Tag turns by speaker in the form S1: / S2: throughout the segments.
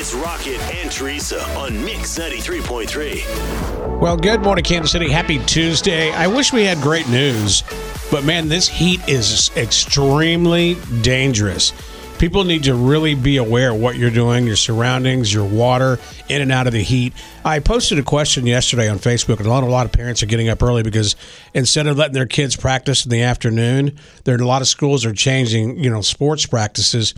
S1: It's Rocket and Teresa on Mix 93.3.
S2: Well, good morning, Kansas City. Happy Tuesday. I wish we had great news, but man, this heat is extremely dangerous. People need to really be aware of what you're doing, your surroundings, your water, in and out of the heat. I posted a question yesterday on Facebook, and a lot, a lot of parents are getting up early because instead of letting their kids practice in the afternoon, there a lot of schools are changing, you know, sports practices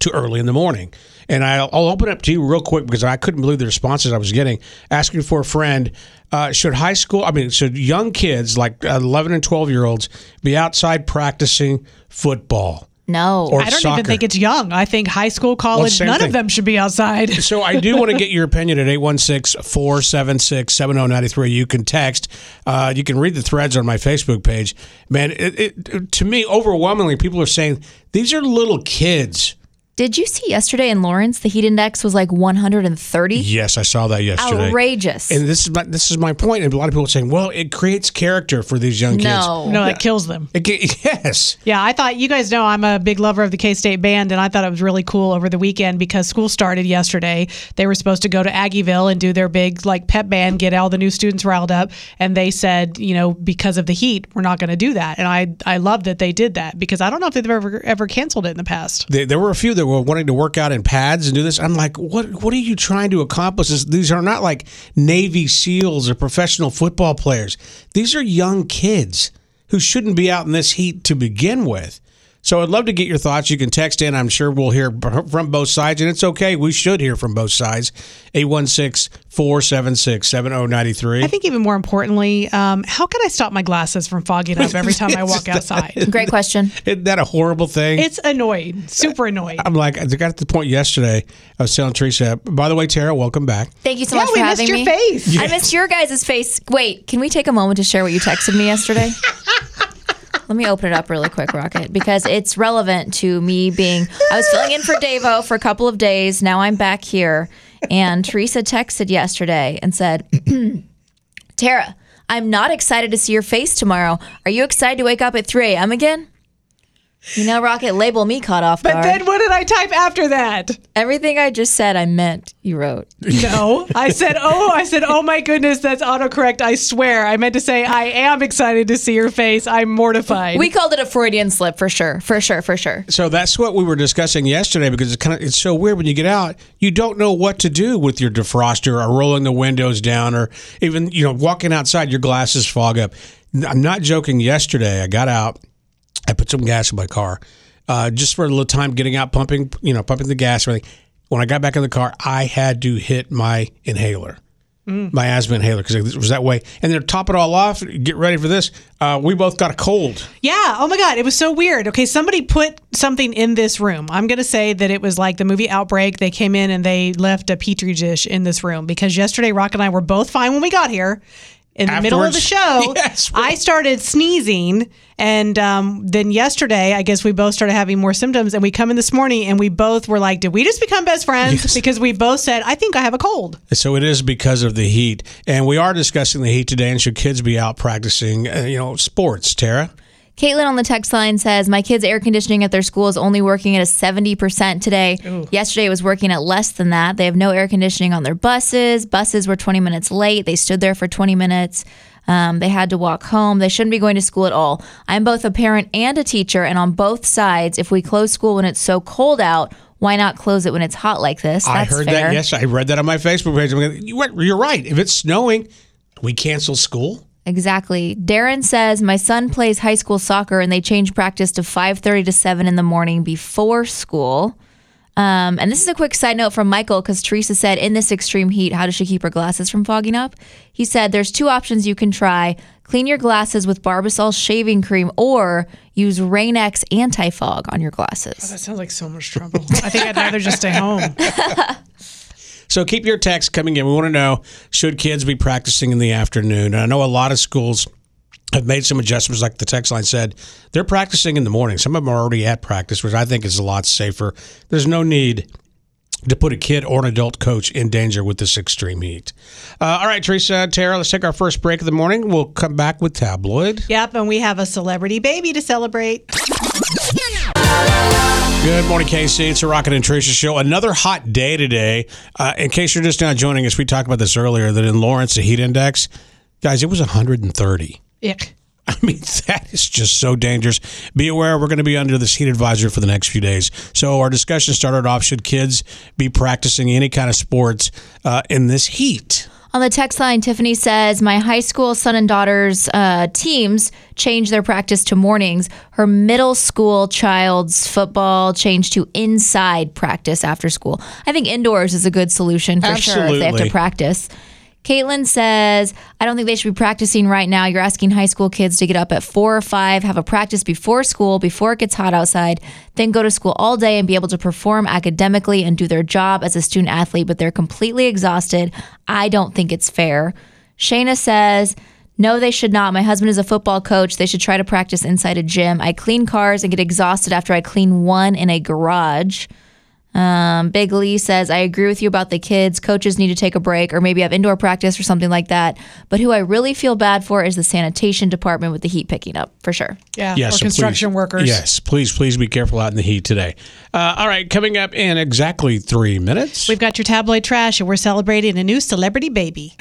S2: to early in the morning. And I'll, I'll open up to you real quick because I couldn't believe the responses I was getting. Asking for a friend, uh, should high school, I mean, should young kids like 11 and 12 year olds be outside practicing football?
S3: No.
S2: Or
S4: I don't
S2: soccer?
S4: even think it's young. I think high school, college,
S2: same
S4: none
S2: thing.
S4: of them should be outside.
S2: So I do want to get your opinion at 816-476-7093. You can text. Uh, you can read the threads on my Facebook page. Man, it, it, to me, overwhelmingly, people are saying these are little kids.
S3: Did you see yesterday in Lawrence the heat index was like 130?
S2: Yes, I saw that yesterday.
S3: Outrageous.
S2: And this is my this is my point. And a lot of people are saying, "Well, it creates character for these young kids."
S3: no.
S4: No, that kills them.
S2: It, ge- yes.
S4: Yeah, I thought you guys know I'm a big lover of the K State band, and I thought it was really cool over the weekend because school started yesterday. They were supposed to go to Aggieville and do their big like pep band, get all the new students riled up, and they said, you know, because of the heat, we're not going to do that. And I I love that they did that because I don't know if they've ever ever canceled it in the past.
S2: There, there were a few that were wanting to work out in pads and do this. I'm like, what? What are you trying to accomplish? These are not like Navy SEALs or professional football players. These are young kids who shouldn't be out in this heat to begin with. So I'd love to get your thoughts. You can text in. I'm sure we'll hear from both sides, and it's okay. We should hear from both sides. 816-476-7093.
S4: I think even more importantly, um, how can I stop my glasses from fogging up every time I walk outside?
S3: Great question.
S2: Isn't that a horrible thing?
S4: It's annoying, super annoying.
S2: I'm like, I got to the point yesterday. I was telling Teresa. By the way, Tara, welcome back.
S3: Thank you so
S4: Yeah,
S3: much
S4: we
S3: for
S4: missed
S3: having
S4: your
S3: me.
S4: face.
S3: I missed your guys' face. Wait, can we take a moment to share what you texted me yesterday? Let me open it up really quick, Rocket, because it's relevant to me being. I was filling in for Davo for a couple of days. Now I'm back here. And Teresa texted yesterday and said, Tara, I'm not excited to see your face tomorrow. Are you excited to wake up at 3 a.m. again? You know, Rocket, label me caught off guard.
S4: But then what did I type after that?
S3: Everything I just said, I meant, you wrote.
S4: No, I said, oh, I said, oh my goodness, that's autocorrect. I swear. I meant to say, I am excited to see your face. I'm mortified.
S3: We called it a Freudian slip for sure. For sure, for sure.
S2: So that's what we were discussing yesterday because it's kind of it's so weird when you get out, you don't know what to do with your defroster or rolling the windows down or even you know walking outside, your glasses fog up. I'm not joking. Yesterday, I got out, I put some gas in my car, uh, just for a little time getting out, pumping you know pumping the gas. Everything. When I got back in the car, I had to hit my inhaler. My asthma inhaler because it was that way, and then to top it all off. Get ready for this. Uh, we both got a cold.
S4: yeah. Oh my God. It was so weird. Okay. Somebody put something in this room. I'm going to say that it was like the movie Outbreak. They came in and they left a petri dish in this room because yesterday, Rock and I were both fine when we got here. In the middle of the show,
S2: Yes.
S4: I started sneezing. And um, then yesterday, I guess we both started having more symptoms. And we come in this morning and we both were like, Did we just become best friends?
S2: Yes.
S4: Because we both said, I think I have a cold.
S2: So it is because of the heat, and we are discussing the heat today. And should kids be out practicing, uh, you know, sports? Tara,
S3: Caitlin on the text line says, My kids' air conditioning at their school is only working at a 70% today. Yesterday it was working at less than that. They have no air conditioning on their buses. Buses were 20 minutes late. They stood there for 20 minutes. Um, they had to walk home. They shouldn't be going to school at all. I'm both a parent and a teacher, and on both sides, if we close school when it's so cold out, why not close it when it's hot like this?
S2: I heard
S3: fair.
S2: that. Yes, I read that on my Facebook page. You're right. If it's snowing, we cancel school.
S3: Exactly. Darren says my son plays high school soccer and they change practice to 5:30 to 7 in the morning before school. Um, and this is a quick side note from Michael because Teresa said, in this extreme heat, how does she keep her glasses from fogging up? He said, there's two options you can try clean your glasses with Barbasol shaving cream or use Rain-X anti fog on your glasses.
S4: That sounds like so much trouble. I think I'd rather just stay home.
S2: So keep your texts coming in. We want to know should kids be practicing in the afternoon? And I know a lot of schools have made some adjustments, like the text line said. They're practicing in the morning. Some of them are already at practice, which I think is a lot safer. There's no need to put a kid or an adult coach in danger with this extreme heat. Uh, all right, Teresa, Tara, let's take our first break of the morning. We'll come back with tabloid.
S4: Yep, and we have a celebrity baby to celebrate.
S2: Good morning, KC. It's a Rocket and Teresa show. Another hot day today. Uh, in case you're just now joining us, we talked about this earlier that in Lawrence, the heat index, guys, it was 130.
S4: Ick.
S2: I mean, that is just so dangerous. Be aware, we're going to be under this heat advisory for the next few days. So, our discussion started off should kids be practicing any kind of sports uh, in this heat?
S3: On the text line, Tiffany says, My high school son and daughter's uh, teams changed their practice to mornings. Her middle school child's football changed to inside practice after school. I think indoors is a good solution for sure if they have to practice. Caitlin says, I don't think they should be practicing right now. You're asking high school kids to get up at four or five, have a practice before school, before it gets hot outside, then go to school all day and be able to perform academically and do their job as a student athlete, but they're completely exhausted. I don't think it's fair. Shayna says, no, they should not. My husband is a football coach. They should try to practice inside a gym. I clean cars and get exhausted after I clean one in a garage. Um, Big Lee says, I agree with you about the kids. Coaches need to take a break or maybe have indoor practice or something like that. But who I really feel bad for is the sanitation department with the heat picking up, for sure.
S4: Yeah.
S2: Yes,
S4: or
S2: so
S4: construction
S2: please-
S4: workers.
S2: Yes, please, please be careful out in the heat today. Uh, all right, coming up in exactly three minutes.
S4: We've got your tabloid trash, and we're celebrating a new celebrity baby.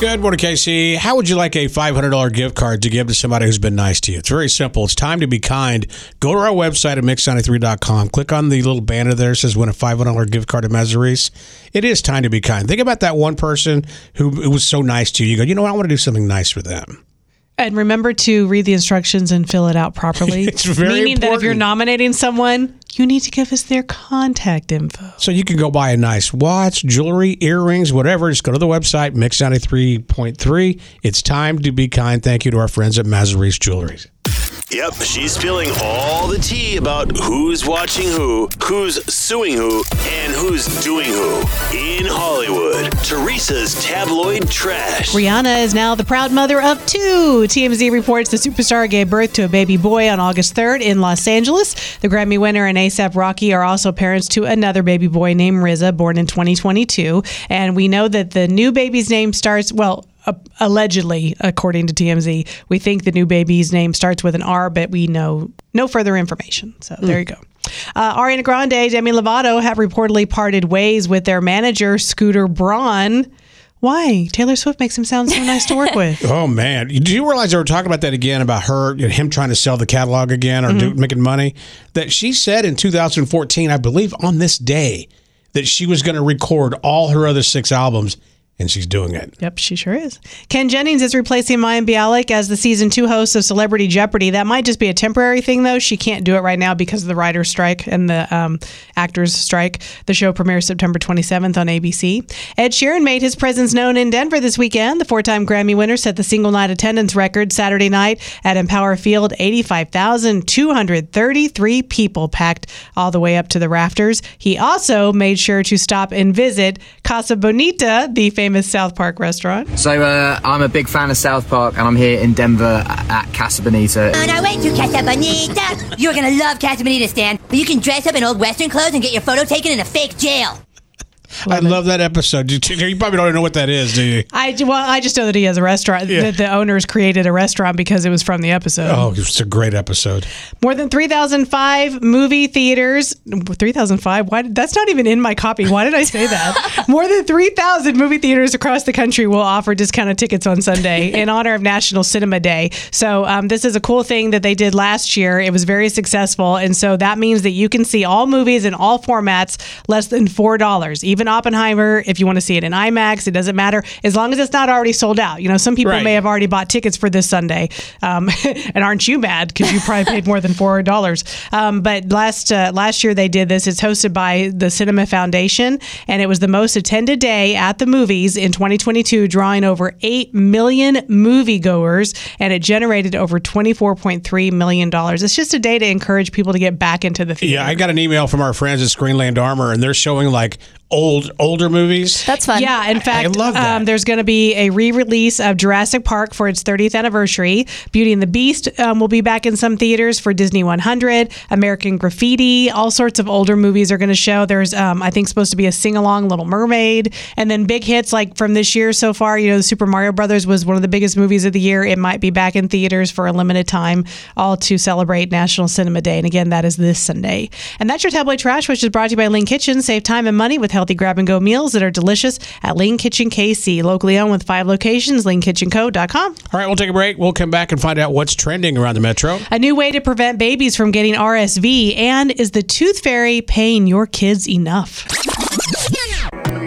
S2: Good morning, KC. How would you like a $500 gift card to give to somebody who's been nice to you? It's very simple. It's time to be kind. Go to our website at mix93.com. Click on the little banner there that says win a $500 gift card to Mazaris. It is time to be kind. Think about that one person who, was so nice to you. You go, you know what? I want to do something nice for them.
S4: And remember to read the instructions and fill it out properly.
S2: It's very
S4: Meaning that if you're nominating someone, you need to give us their contact info.
S2: So you can go buy a nice watch, jewelry, earrings, whatever. Just go to the website, mix93.3. It's time to be kind. Thank you to our friends at Mazaris Jewelry.
S1: Yep, she's spilling all the tea about who's watching who, who's suing who, and who's doing who. In Hollywood, Teresa's tabloid trash.
S4: Rihanna is now the proud mother of two. TMZ reports the superstar gave birth to a baby boy on August 3rd in Los Angeles. The Grammy winner and ASAP Rocky are also parents to another baby boy named RZA, born in 2022. And we know that the new baby's name starts, well, uh, allegedly, according to TMZ, we think the new baby's name starts with an R, but we know no further information. So there you go. Uh, Ariana Grande, Demi Lovato have reportedly parted ways with their manager, Scooter Braun. Why? Taylor Swift makes him sound so nice to work with.
S2: Oh man, do you realize they were talking about that again about her, him trying to sell the catalog again or
S4: Mm-hmm.
S2: do, making money? That she said in 2014, I believe, on this day, that she was going to record all her other six albums, and she's doing it.
S4: Yep, she sure is. Ken Jennings is replacing Mayim Bialik as the season two host of Celebrity Jeopardy. That might just be a temporary thing, though. She can't do it right now because of the writer's strike and the um, actors' strike. The show premieres September 27th on ABC. Ed Sheeran made his presence known in Denver this weekend. The four time Grammy winner set the single night attendance record Saturday night at Empower Field. 85,233 people packed all the way up to the rafters. He also made sure to stop and visit Casa Bonita, the famous South Park restaurant.
S5: So uh, I'm a big fan of South Park, and I'm here in Denver at Casa Bonita.
S6: On our way to Casa Bonita. You're gonna love Casa Bonita, Stan. You can dress up in old Western clothes and get your photo taken in a fake jail.
S2: I love that episode. You, you probably don't even know what that is, do you?
S4: I well, I just know that he has a restaurant.
S2: Yeah.
S4: That the owners created a restaurant because it was from the episode.
S2: Oh, it's a great episode.
S4: More than three thousand five movie theaters. Three thousand five. Why? That's not even in my copy. Why did I say that? More than three thousand movie theaters across the country will offer discounted tickets on Sunday in honor of National Cinema Day. So um, this is a cool thing that they did last year. It was very successful, and so that means that you can see all movies in all formats less than four dollars. Even Oppenheimer, if you want to see it in IMAX, it doesn't matter as long as it's not already sold out. You know, some people
S2: Right.
S4: may have already bought tickets for this Sunday, um, and aren't you mad because you probably paid more than four dollars? Um, but last uh, last year they did this. It's hosted by the Cinema Foundation, and it was the most attended day at the movies in 2022, drawing over eight million moviegoers, and it generated over 24.3 million dollars. It's just a day to encourage people to get back into the theater.
S2: Yeah, I got an email from our friends at Screenland Armour, and they're showing like old older movies.
S3: That's fun.
S4: Yeah, in fact,
S2: love that.
S4: Um, there's going to be a re-release of Jurassic Park for its 30th anniversary. Beauty and the Beast um, will be back in some theaters for Disney 100. American Graffiti, all sorts of older movies are going to show. There's, um, I think, supposed to be a sing-along Little Mermaid, and then big hits like from this year so far. You know, the Super Mario Brothers was one of the biggest movies of the year. It might be back in theaters for a limited time, all to celebrate National Cinema Day. And again, that is this Sunday. And that's your tabloid trash, which is brought to you by Lean Kitchen. Save time and money with healthy grab and go meals that are delicious at Lean Kitchen KC, locally owned with five locations. LeanKitchenCo.com.
S2: All right, we'll take a break. We'll come back and find out what's trending around the metro.
S4: A new way to prevent babies from getting RSV. And is the Tooth Fairy paying your kids enough?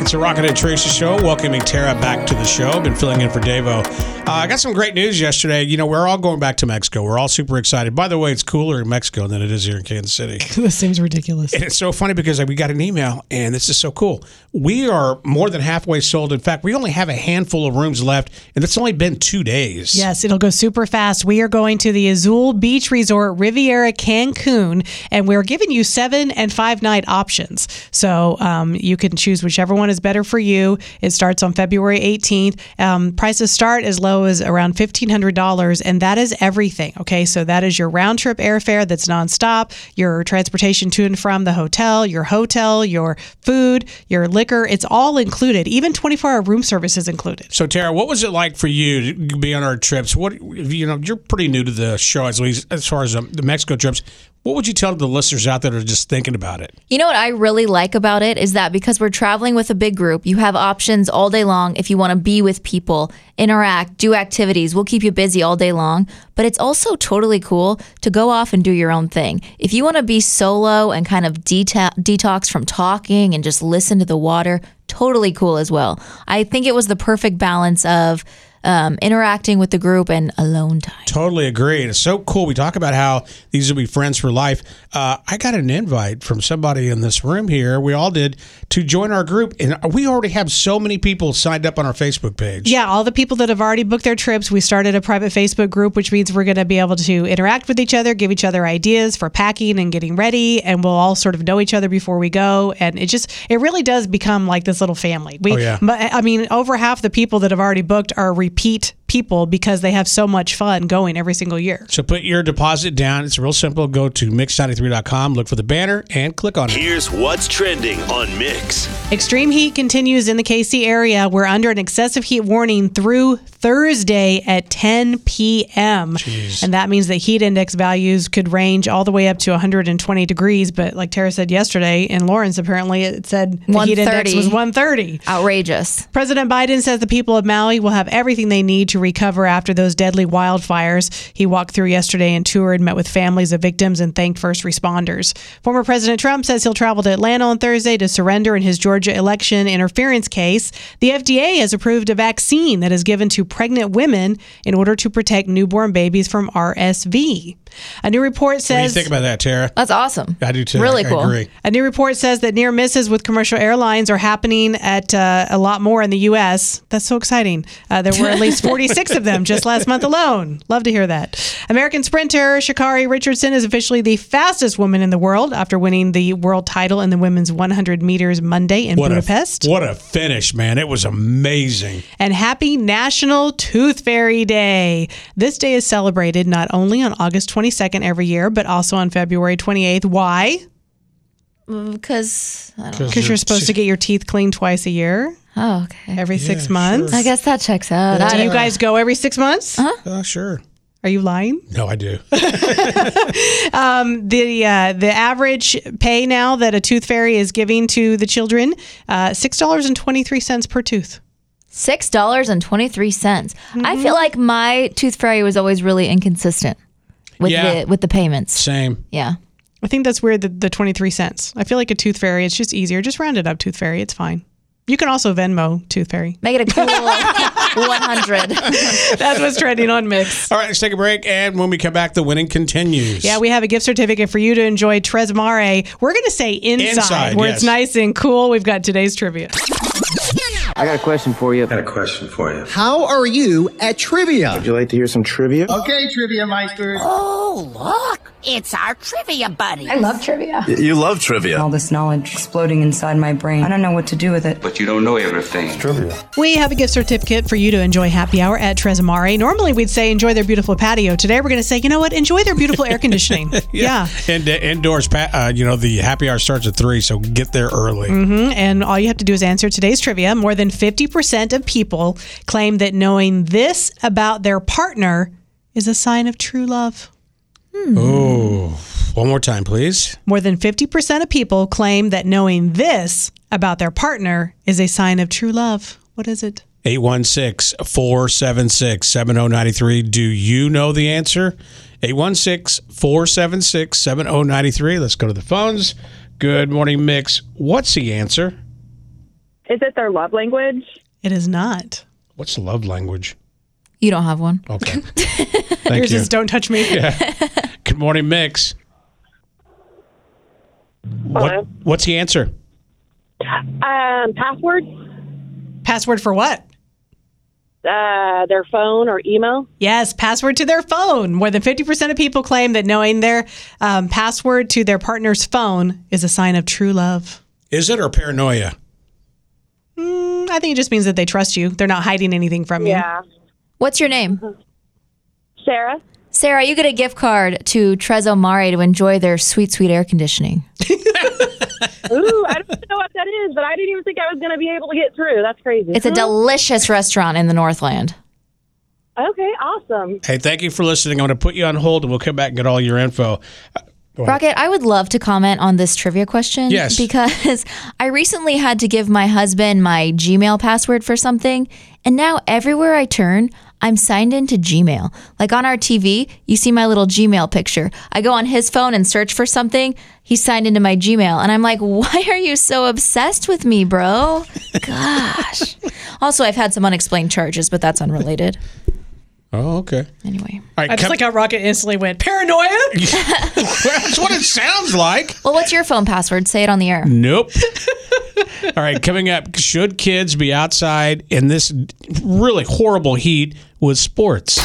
S2: It's a Rocket and Teresa show. Welcoming Tara back to the show. Been filling in for Davo. Uh, I got some great news yesterday. You know, we're all going back to Mexico. We're all super excited. By the way, it's cooler in Mexico than it is here in Kansas City.
S4: this seems ridiculous.
S2: And it's so funny because we got an email, and this is so cool. We are more than halfway sold. In fact, we only have a handful of rooms left, and it's only been two days.
S4: Yes, it'll go super fast. We are going to the Azul Beach Resort Riviera Cancun, and we're giving you seven and five night options. So um, you can choose whichever one is better for you. It starts on February 18th. Um, prices start as low as around $1,500, and that is everything. Okay, so that is your round trip airfare that's nonstop, your transportation to and from the hotel, your hotel, your food, your liquor. It's all included. Even 24 hour room service is included.
S2: So, Tara, what was it like for you to be on our trips? What you know, you're pretty new to the show as as far as um, the Mexico trips. What would you tell the listeners out there that are just thinking about it?
S3: You know what I really like about it is that because we're traveling with a big group, you have options all day long if you want to be with people, interact, do activities. We'll keep you busy all day long. But it's also totally cool to go off and do your own thing. If you want to be solo and kind of deta- detox from talking and just listen to the water, totally cool as well. I think it was the perfect balance of um, interacting with the group and alone time.
S2: Totally agree. And it's so cool. We talk about how these will be friends for life. Uh, I got an invite from somebody in this room here. We all did to join our group, and we already have so many people signed up on our Facebook page.
S4: Yeah, all the people that have already booked their trips, we started a private Facebook group, which means we're going to be able to interact with each other, give each other ideas for packing and getting ready, and we'll all sort of know each other before we go. And it just, it really does become like this little family. We,
S2: Oh, yeah.
S4: but, I mean, over half the people that have already booked are repeat people because they have so much fun going every single year.
S2: So put your deposit down. It's real simple. Go to mix93.com, look for the banner, and click on it.
S1: Here's what's trending on Mix.
S4: Extreme heat continues in the KC area. We're under an excessive heat warning through Thursday at 10 p.m. And that means that heat index values could range all the way up to 120 degrees. But like Tara said yesterday in Lawrence, apparently it said the heat index was 130.
S3: Outrageous.
S4: President Biden says the people of Maui will have everything they need to recover after those deadly wildfires. He walked through yesterday and toured, met with families of victims, and thanked first responders. Former President Trump says he'll travel to Atlanta on Thursday to surrender in his Georgia election interference case. The FDA has approved a vaccine that is given to pregnant women in order to protect newborn babies from RSV. A new report
S2: What do you
S4: says.
S2: think about that, Tara?
S3: That's awesome.
S2: I do too.
S3: Really
S2: I,
S3: cool.
S2: I agree.
S4: A new report says that near misses with commercial airlines are happening at uh, a lot more in the U.S. That's so exciting. Uh, there were at least 46 of them just last month alone. Love to hear that. American sprinter Sha'Carri Richardson is officially the fastest woman in the world after winning the world title in the women's 100 meters Monday in
S2: What
S4: Budapest.
S2: a what a finish, man! It was amazing.
S4: and happy National Tooth Fairy Day. This day is celebrated not only on August 22nd every year, but also on February 28th. Why?
S3: Mm, because, I don't.
S4: Because you're supposed to get your teeth cleaned twice a year.
S3: Oh, okay.
S4: every six
S2: sure.
S4: months.
S3: I guess that checks out. I
S4: Do you
S3: don't-
S4: guys go every six months?
S2: Uh, sure.
S4: Are you lying?
S2: No, I do.
S4: The uh, the average pay now that a tooth fairy is giving to the children, uh, six dollars and twenty three cents per tooth.
S3: Six dollars and twenty three cents.
S4: Mm-hmm.
S3: I feel like my tooth fairy was always really inconsistent with
S2: Yeah.
S3: the with the payments.
S2: Same.
S3: Yeah.
S4: I think that's weird. The, the twenty three cents. I feel like a tooth fairy. It's just easier. Just round it up, tooth fairy. It's fine. You can also Venmo tooth fairy.
S3: Make it a cool one hundred.
S4: That's what's trending on Mix.
S2: All right, let's take a break, and when we come back, the winning continues.
S4: Yeah, we have a gift certificate for you to enjoy Trezo Mare. We're going to say inside,
S2: Inside,
S4: where
S2: yes.
S4: it's nice and cool. We've got today's trivia.
S5: I got a question for you.
S7: I got a question for you.
S8: How are you at trivia?
S7: Would you like to hear some trivia?
S8: Okay, trivia meisters.
S6: Oh, look. It's our trivia buddy.
S9: I love trivia.
S7: You love trivia.
S9: All this knowledge exploding inside my brain. I don't know what to do with it.
S10: But you don't know everything.
S7: Trivia.
S4: We have a gift certificate for you to enjoy happy hour at Trezo Mare. Normally, we'd say enjoy their beautiful patio. Today, we're going to say, you know what? Enjoy their beautiful air conditioning. yeah.
S2: And uh, indoors, pa- uh, you know, the happy hour starts at three, so get there early.
S4: Mm-hmm. And all you have to do is answer today's trivia. More than 50% of people claim that knowing this about their partner is a sign of true love. Hmm.
S2: Oh, one more time, please.
S4: More than 50% of people claim that knowing this about their partner is a sign of true love. What is it?
S2: 816 476 7093. Do you know the answer? 816 476 7093. Let's go to the phones. Good morning, Mix. What's the answer?
S11: Is it their love language?
S4: It is not.
S2: What's love language?
S3: You don't have one.
S2: Okay. Thank
S4: Yours
S2: you.
S4: is don't touch me.
S2: Good morning, Mix. What, what's the answer?
S11: Um, password?
S4: Password for what?
S11: Uh, their phone or email?
S4: Yes, password to their phone. More than 50% of people claim that knowing their um, password to their partner's phone is a sign of true love.
S2: Is it or paranoia?
S4: Mm, I think it just means that they trust you. They're not hiding anything from you.
S11: Yeah.
S3: What's your name?
S11: Sarah?
S3: Sarah, you get a gift card to Trezo Mare to enjoy their sweet, sweet air conditioning.
S11: Ooh, I don't know what that is, but I didn't even think I was going to be able to get through. That's crazy.
S3: It's a delicious restaurant in the Northland.
S11: Okay, awesome.
S2: Hey, thank you for listening. I'm going to put you on hold and we'll come back and get all your info.
S3: Rocket, I would love to comment on this trivia question.
S2: Yes.
S3: Because I recently had to give my husband my Gmail password for something, and now everywhere I turn, I'm signed into Gmail. Like on our TV, you see my little Gmail picture. I go on his phone and search for something, he's signed into my Gmail. And I'm like, why are you so obsessed with me, bro? Gosh. also, I've had some unexplained charges, but that's unrelated.
S2: Oh, okay.
S3: Anyway.
S2: All right,
S4: I just
S2: come-
S4: like how Rocket instantly went paranoia.
S2: That's what it sounds like.
S3: Well, what's your phone password? Say it on the air.
S2: Nope. All right, coming up, should kids be outside in this really horrible heat with sports?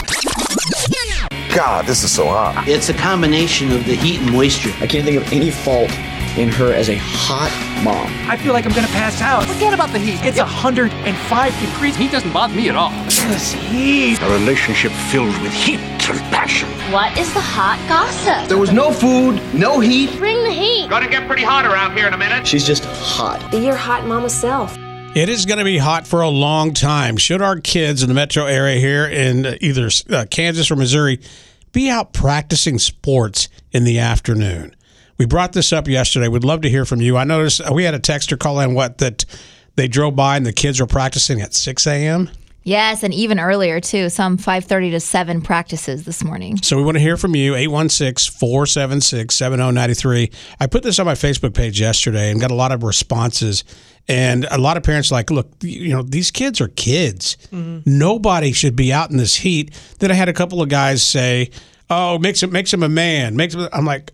S12: God, this is so hot.
S13: It's a combination of the heat and moisture.
S14: I can't think of any fault in her as a hot mom.
S15: I feel like I'm gonna pass out. Forget about the heat. It's 105 degrees. Heat doesn't bother me at all. This heat.
S12: A relationship filled with heat and passion.
S16: What is the hot gossip?
S14: There was no food, no heat.
S16: Bring the heat.
S17: Gonna get pretty hot around here in a minute.
S14: She's just hot.
S16: Be your hot mama self.
S2: It is going to be hot for a long time. Should our kids in the metro area here in either uh, Kansas or Missouri be out practicing sports in the afternoon? We brought this up yesterday. We'd love to hear from you. I noticed uh, we had a texter call in what that they drove by and the kids were practicing at 6 a.m.
S3: Yes, and even earlier too. Some 5:30 to 7 practices this morning.
S2: So we want to hear from you, 816-476-7093. I put this on my Facebook page yesterday and got a lot of responses. And a lot of parents are like, look, you know, these kids are kids. Nobody should be out in this heat. Then I had a couple of guys say, oh, makes him makes him a man. Makes him, I'm like,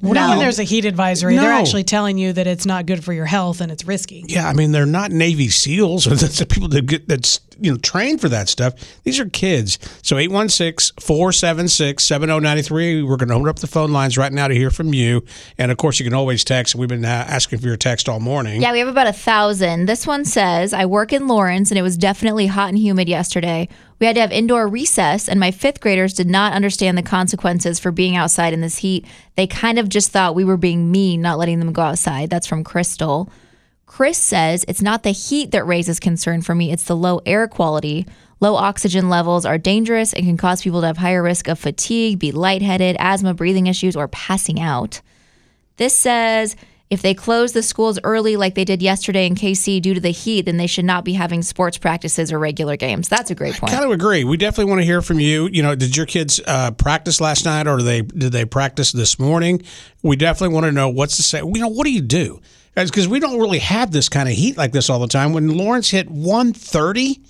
S2: what
S4: Now
S2: you-
S4: there's a heat advisory. They're actually telling you that it's not good for your health and it's risky.
S2: Yeah, I mean they're not Navy SEALs or that's the people that get that's you know trained for that stuff. These are kids. So 816-476-7093. We're going to open up the phone lines right now to hear from you. And of course, you can always text. We've been uh, asking for your text all morning.
S3: Yeah, we have about a thousand. This one says, I work in Lawrence and it was definitely hot and humid yesterday. We had to have indoor recess, and my fifth graders did not understand the consequences for being outside in this heat. They kind of just thought we were being mean, not letting them go outside. That's from Crystal. Chris says, It's not the heat that raises concern for me, it's the low air quality. Low oxygen levels are dangerous and can cause people to have higher risk of fatigue, be lightheaded, asthma, breathing issues, or passing out. This says if they close the schools early, like they did yesterday in KC, due to the heat, then they should not be having sports practices or regular games. That's a great point.
S2: I Kind of agree. We definitely want to hear from you. You know, did your kids uh, practice last night, or did they did they practice this morning? We definitely want to know what's the say. You know, what do you do? Because we don't really have this kind of heat like this all the time. When Lawrence hit 130,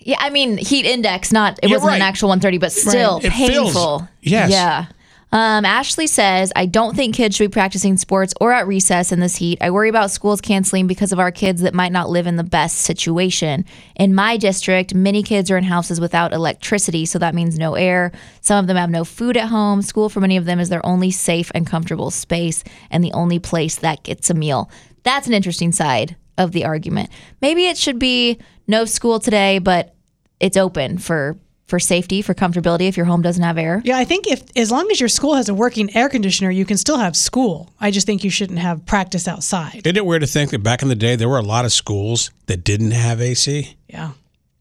S3: Yeah, I mean heat index, not it
S2: You're
S3: wasn't an actual 130, but still
S2: feels-
S3: painful.
S2: yes.
S3: Yeah. Um, Ashley says, I don't think kids should be practicing sports or at recess in this heat. I worry about schools canceling because of our kids that might not live in the best situation. In my district, many kids are in houses without electricity, so that means no air. Some of them have no food at home. School for many of them is their only safe and comfortable space and the only place that gets a meal. That's an interesting side of the argument. Maybe it should be no school today, but it's open for for safety, for comfortability if your home doesn't have air.
S4: Yeah, I think if as long as your school has a working air conditioner, you can still have school. I just think you shouldn't have practice outside.
S2: Isn't it weird to think that back in the day there were a lot of schools that didn't have AC?
S4: Yeah.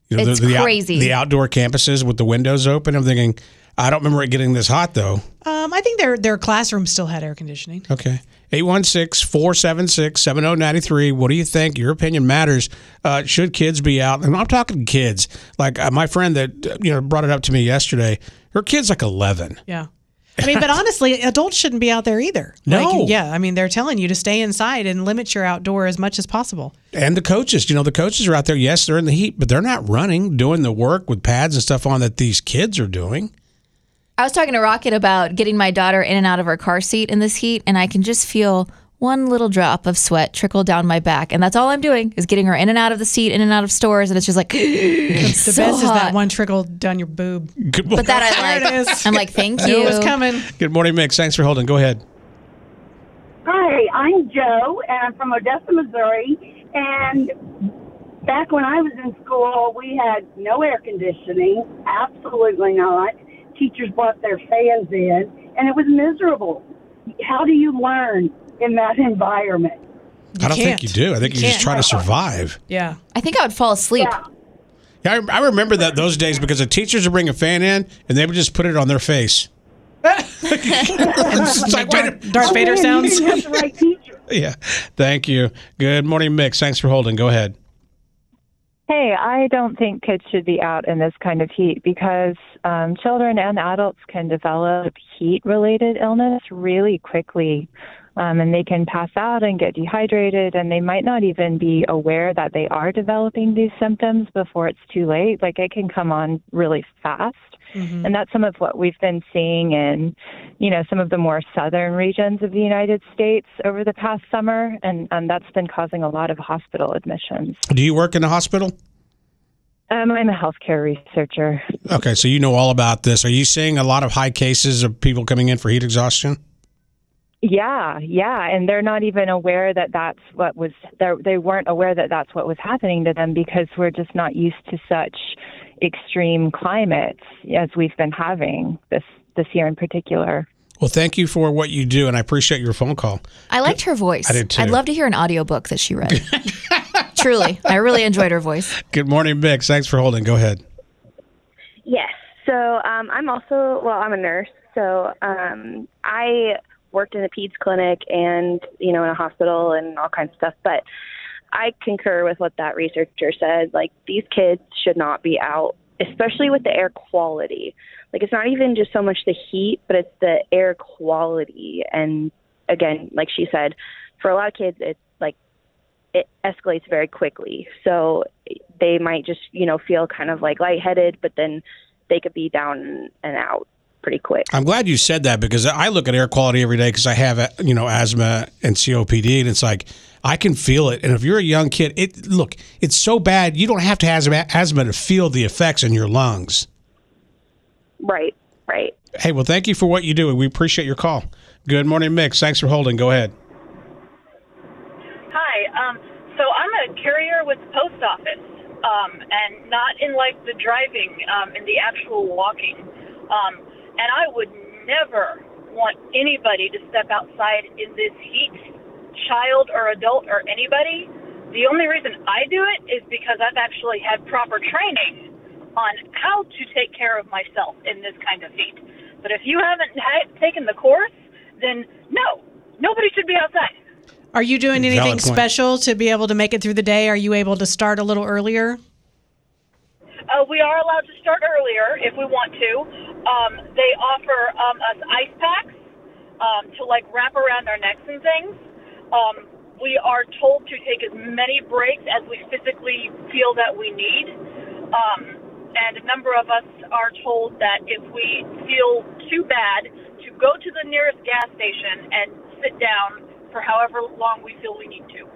S2: You
S3: It's
S2: the, the out-
S3: crazy.
S2: the outdoor campuses with the windows open. I'm thinking, I don't remember it getting this hot though.
S4: Um, I think their their classrooms still had air conditioning.
S2: Okay. 816 476 7093. What do you think? Your opinion matters. Uh, should kids be out? And I'm talking kids. Like uh, my friend that uh, you know brought it up to me yesterday. Her kid's like 11.
S4: Yeah. I mean, but honestly, adults shouldn't be out there either.
S2: No.
S4: Like, yeah, I mean, they're telling you to stay inside and limit your outdoor as much as possible.
S2: And the coaches, you know, the coaches are out there. Yes, they're in the heat, but they're not running, doing the work with pads and stuff on that these kids are doing.
S3: I was talking to Rocket about getting my daughter in and out of her car seat in this heat, and I can just feel one little drop of sweat trickle down my back. And that's all I'm doing is getting her in and out of the seat, in and out of stores. And it's just like, it's
S4: The
S3: so
S4: best is that
S3: hot.
S4: one trickle down your boob.
S2: Good
S3: But that I
S4: There
S3: like.
S4: it is.
S3: I'm like, thank you.
S4: it was coming.
S2: Good morning, Mix. Thanks for holding. Go ahead.
S10: Hi, I'm Joe, and I'm from Odessa, Missouri. And back when I was in school, we had no air conditioning, absolutely not. Teachers brought their fans in, and it was miserable. How do you learn in that environment?
S2: I don't think you do. I think you, just try to survive.
S4: Yeah.
S3: I think I would fall asleep.
S2: Yeah, I, I remember that those days because the teachers would bring a fan in and they would just put it on their face. It's like, wait a-
S4: Darth oh, Vader sounds.
S10: You have the right teacher.
S2: yeah. Thank you. Good morning, Mix. Thanks for holding. Go ahead.
S18: Hey, I don't think kids should be out in this kind of heat because um, children and adults can develop heat related illness really quickly. Um, and they can pass out and get dehydrated, and they might not even be aware that they are developing these symptoms before it's too late. Like it can come on really fast. And that's some of what we've been seeing in, you know, some of the more southern regions of the United States over the past summer, and, and that's been causing a lot of hospital admissions.
S2: Do you work in a hospital?
S18: Um, I'm a healthcare researcher.
S2: Okay, so you know all about this. Are you seeing a lot of high cases of people coming in for heat exhaustion?
S18: Yeah, yeah, and they're not even aware that that's what was. They weren't aware that that's what was happening to them because we're just not used to such extreme climates as we've been having this this year in particular.
S2: Well, thank you for what you do, and I appreciate your phone call.
S3: I liked her voice.
S2: I did too.
S3: I'd love to hear an audiobook that she read. Truly, I really enjoyed her voice.
S2: Good morning, Mix. Thanks for holding. Go ahead.
S19: Yes. So um, I'm also well, I'm a nurse. So um, I worked in a peds clinic and you know in a hospital and all kinds of stuff. But I concur with what that researcher said. Like these kids should not be out, especially with the air quality. Like it's not even just so much the heat, but it's the air quality. And again, like she said, for a lot of kids, it's like it escalates very quickly. So they might just, you know, feel kind of like lightheaded, but then they could be down and out pretty quick.
S2: I'm glad you said that because I look at air quality every day because I have, uh, you know, asthma and COPD, and it's like I can feel it. And if you're a young kid, it look, it's so bad you don't have to have asthma, asthma to feel the effects in your lungs.
S19: Right, right.
S2: Hey, well, thank you for what you do. We appreciate your call. Good morning, Mix. Thanks for holding. Go ahead.
S20: Hi. Um, so I'm a carrier with the post office, um, and not in like the driving, um, in the actual walking. Um, and I would never want anybody to step outside in this heat, child or adult or anybody. The only reason I do it is because I've actually had proper training on how to take care of myself in this kind of heat. But if you haven't ha- taken the course, then no, nobody should be outside.
S4: Are you doing anything special to be able to make it through the day? Are you able to start a little earlier?
S20: Uh, we are allowed to start earlier if we want to. Um, they offer um, us ice packs um, to like wrap around our necks and things. Um, we are told to take as many breaks as we physically feel that we need. Um, and a number of us are told that if we feel too bad, to go to the nearest gas station and sit down for however long we feel we need to.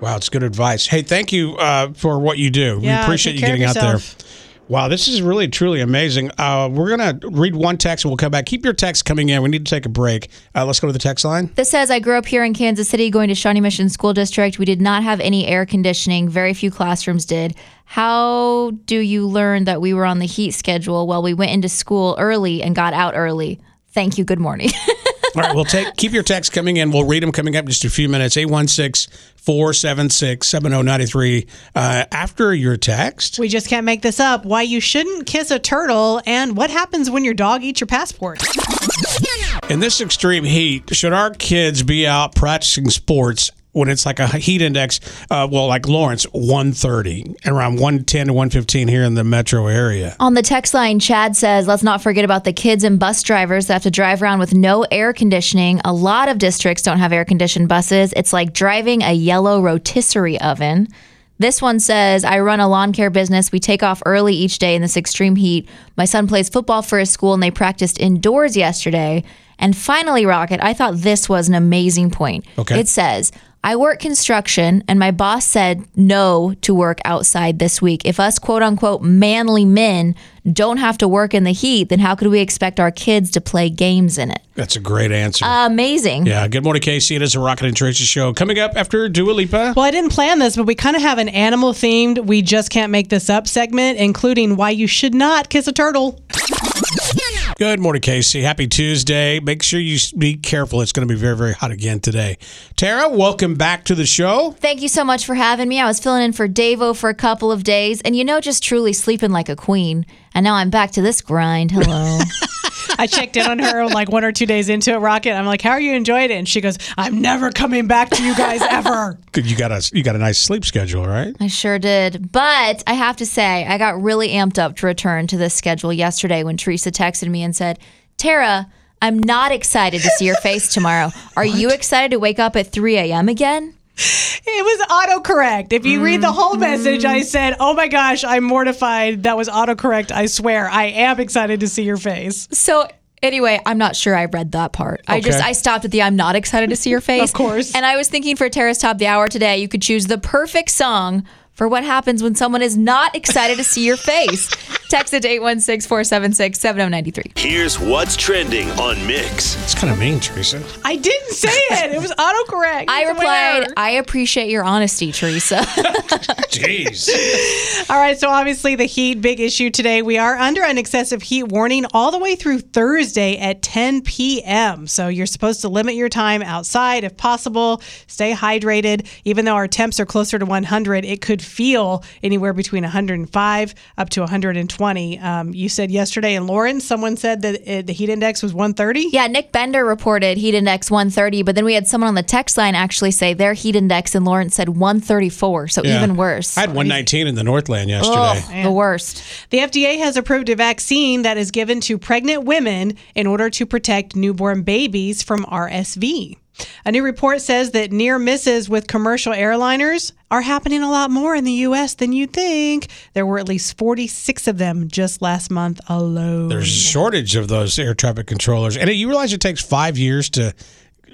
S2: Wow, it's good advice. Hey, thank you uh, for what you do. we appreciate you getting out there. Wow, this is really truly amazing. Uh, we're gonna read one text and we'll come back. Keep your texts coming in. We need to take a break. Uh, let's go to the text line.
S3: This says, I grew up here in Kansas City going to Shawnee Mission School District. We did not have any air conditioning. Very few classrooms did. How do you learn that we were on the heat schedule? Well, we went into school early and got out early. Thank you. Good morning.
S2: All right, we'll take keep your texts coming in. We'll read them coming up in just a few minutes. 816-476-7093. Uh, after your text.
S4: We just can't make this up. Why you shouldn't kiss a turtle and what happens when your dog eats your passport.
S2: In this extreme heat, should our kids be out practicing sports when it's like a heat index, uh, well, like Lawrence, 130, and around 110 to 115 here in the metro area?
S3: On the text line, Chad says, let's not forget about the kids and bus drivers that have to drive around with no air conditioning. A lot of districts don't have air conditioned buses. It's like driving a yellow rotisserie oven. This one says, I run a lawn care business. We take off early each day in this extreme heat. My son plays football for his school and they practiced indoors yesterday. And finally, Rocket, I thought this was an amazing point.
S2: Okay.
S3: It says, I work construction and my boss said no to work outside this week. If us quote unquote manly men don't have to work in the heat, then how could we expect our kids to play games in it?
S2: That's a great answer.
S3: Amazing.
S2: yeah, good morning, Casey. It is a Rocket and Teresa show. Coming up after Dua Lipa.
S4: Well, I didn't plan this, but we kind of have an animal themed, we just can't make this up segment, including why you should not kiss a turtle.
S2: Good morning, Casey. Happy Tuesday. Make sure you be careful. It's going to be very, very hot again today. Tara, welcome back to the show.
S3: Thank you so much for having me. I was filling in for Davo for a couple of days, and you know, just truly sleeping like a queen. And now I'm back to this grind. Hello.
S4: I checked in on her like one or two days into it, Rocket. I'm like, how are you enjoying it? And she goes, I'm never coming back to you guys ever.
S2: Good, you got a you got a nice sleep schedule, right?
S3: I sure did. But I have to say, I got really amped up to return to this schedule yesterday when Teresa texted me and said, Tara, I'm not excited to see your face tomorrow. Are you excited to wake up at 3 a.m. again?
S4: It was autocorrect. If you read the whole message, I mm. said, Oh my gosh, I'm mortified. That was autocorrect. I swear. I am excited to see your face.
S3: So anyway, I'm not sure I read that part. I just I stopped at the I'm not excited to see your face.
S4: Of course.
S3: And I was thinking for Tara's Top the Hour today, you could choose the perfect song for what happens when someone is not excited to see your face. Text it to 816-476-7093.
S1: Here's what's trending on Mix.
S2: It's kind of mean, Teresa.
S4: I didn't say it. It was autocorrect.
S3: I
S4: I
S3: replied, I appreciate your honesty, Teresa.
S2: Jeez.
S4: All right, so obviously the heat, big issue today. We are under an excessive heat warning all the way through Thursday at 10 p.m. So you're supposed to limit your time outside if possible. Stay hydrated. Even though our temps are closer to 100, it could feel anywhere between 105 up to 120. Um, you said yesterday in Lawrence, someone said that uh, the heat index was 130.
S3: yeah, Nick Bender reported heat index 130, but then we had someone on the text line actually say their heat index in Lawrence said 134, so
S2: Yeah.
S3: even worse.
S2: I had 119 in the Northland yesterday.
S3: Ugh, the worst.
S4: The FDA has approved a vaccine that is given to pregnant women in order to protect newborn babies from RSV. A new report says that near misses with commercial airliners are happening a lot more in the U.S. than you'd think. There were at least 46 of them just last month alone.
S2: There's a shortage of those air traffic controllers, and you realize it takes five years to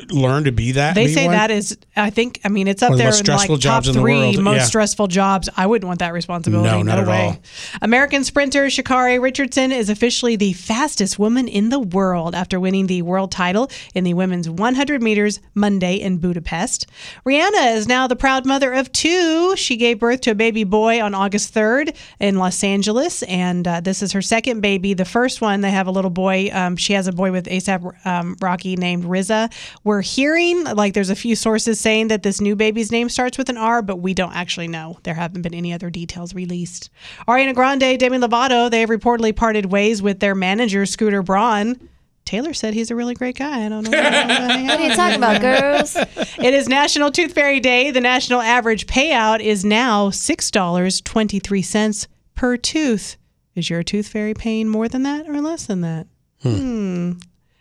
S2: learn to be that.
S4: They say
S2: one?
S4: that is, I think, I mean, it's up
S2: One the
S4: there
S2: most
S4: in like top
S2: the
S4: three most
S2: Yeah.
S4: stressful jobs. I wouldn't want that responsibility.
S2: No, not at
S4: way.
S2: all.
S4: American sprinter Sha'Carri Richardson is officially the fastest woman in the world after winning the world title in the women's 100 meters Monday in Budapest. Rihanna is now the proud mother of two. She gave birth to a baby boy on August 3rd in Los Angeles, and uh, this is her second baby. The first one, they have a little boy. Um, she has a boy with ASAP um, Rocky named RZA. We're hearing like there's a few sources saying that this new baby's name starts with an R, but we don't actually know. There haven't been any other details released. Ariana Grande, Demi Lovato, they have reportedly parted ways with their manager Scooter Braun. Taylor said he's a really great guy. I don't know.
S3: What are you talking about, girls?
S4: It is National Tooth Fairy Day. The national average payout is now $6.23 per tooth. Is your tooth fairy paying more than that or less than that? Hmm.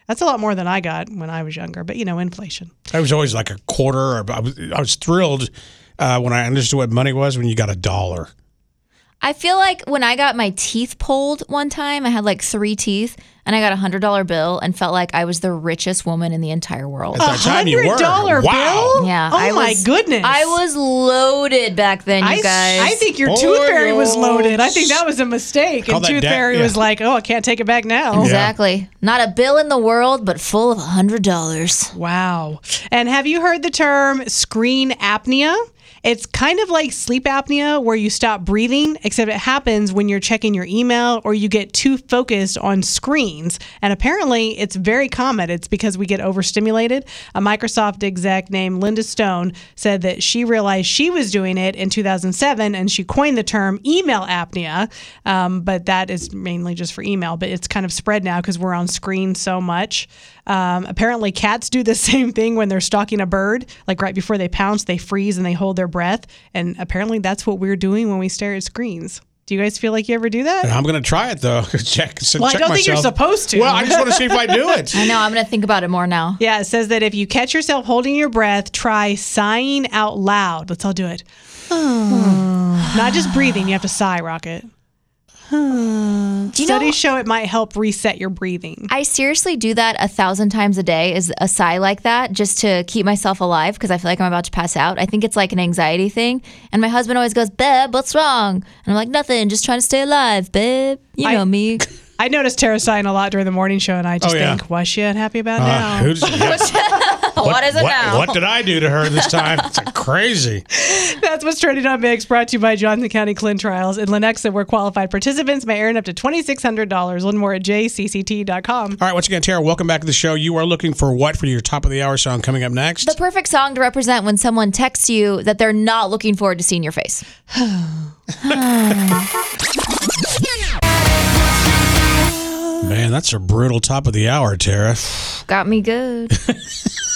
S4: That's a lot more than I got when I was younger, but you know, inflation.
S2: I was always like a quarter. I was, I was thrilled uh, when I understood what money was when you got a dollar.
S3: I feel like when I got my teeth pulled one time, I had like three teeth, and I got a hundred dollar bill and felt like I was the richest woman in the entire world.
S2: At that time, you were.
S4: $100
S2: Wow.
S4: bill?
S3: Yeah.
S4: Oh
S3: I
S4: my
S3: was-
S4: goodness.
S3: I was loaded back then, you
S4: I,
S3: guys.
S4: I think your
S2: Oh,
S4: tooth fairy was loaded. I think that was a mistake. And tooth fairy
S2: yeah.
S4: was like, "Oh, I can't take it back now."
S3: Exactly. Not a bill in the world, but full of a hundred dollars.
S4: Wow. And have you heard the term screen apnea? It's kind of like sleep apnea where you stop breathing, except it happens when you're checking your email or you get too focused on screens. And apparently, it's very common. It's because we get overstimulated. A Microsoft exec named Linda Stone said that she realized she was doing it in 2007 and she coined the term email apnea. Um, but that is mainly just for email, but it's kind of spread now because we're on screen so much. Um, apparently, cats do the same thing when they're stalking a bird. Like right before they pounce, they freeze and they hold their breath. And apparently, that's what we're doing when we stare at screens. Do you guys feel like you ever do that?
S2: I'm going to try it though. check. So
S4: Well, I don't think you're supposed to.
S2: Well, I just want to see if I do it.
S3: I know. I'm gonna think about it more now.
S4: Yeah, it says that if you catch yourself holding your breath, try sighing out loud. Let's all do it. Not just breathing, you have to sigh, Rocket.
S3: Do you know?
S4: Studies show it might help reset your breathing.
S3: I seriously do that a thousand times a day. Is a sigh like that just to keep myself alive because I feel like I'm about to pass out. I think it's like an anxiety thing. And my husband always goes, "Babe, what's wrong?" And I'm like, "Nothing. Just trying to stay alive, babe. You
S4: I-
S3: know me."
S4: I noticed Tara sighing a lot during the morning show, and I just
S2: Oh, yeah.
S4: think, what's she unhappy about
S2: Uh,
S4: now?
S2: who's, yes.
S3: what is it
S2: what,
S3: now?
S2: What did I do to her this time? It's crazy.
S4: That's what's trending on Mix, brought to you by Johnson County Clin Trials. In Lenexa, where qualified participants may earn up to $2,600. Learn more at jcct.com.
S2: All right, once again, Tara, welcome back to the show. You are looking for what for your top of the hour song coming up next?
S3: The perfect song to represent when someone texts you that they're not looking forward to seeing your face.
S2: Man, that's a brutal top of the hour, Tara.
S3: Got me good.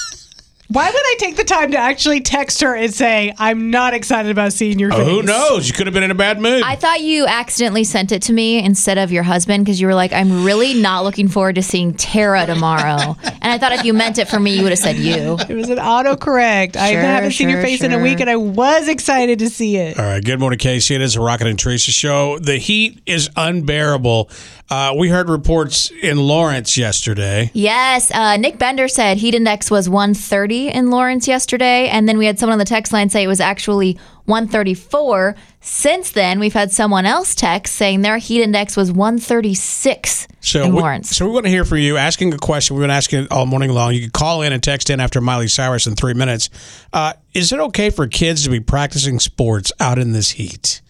S4: Why would I take the time to actually text her and say, I'm not excited about seeing your face?
S2: Oh, who knows? You could have been in a bad mood.
S3: I thought you accidentally sent it to me instead of your husband because you were like, I'm really not looking forward to seeing Tara tomorrow. and I thought if you meant it for me, you would have said you.
S4: It was an autocorrect. I haven't seen your
S3: sure,
S4: face in a week, and I was excited to see it.
S2: All right, good morning, Casey. It is a Rocket and Teresa show. The heat is unbearable. Uh, we heard reports in Lawrence yesterday.
S3: Yes, uh, Nick Bender said heat index was 130 in Lawrence yesterday, and then we had someone on the text line say it was actually 134. Since then, we've had someone else text saying their heat index was 136
S2: So
S3: in
S2: we,
S3: Lawrence.
S2: so we want to hear from you, asking a question. We've been asking it all morning long. You can call in and text in after Miley Cyrus in three minutes. Uh, is it okay for kids to be practicing sports out in this heat?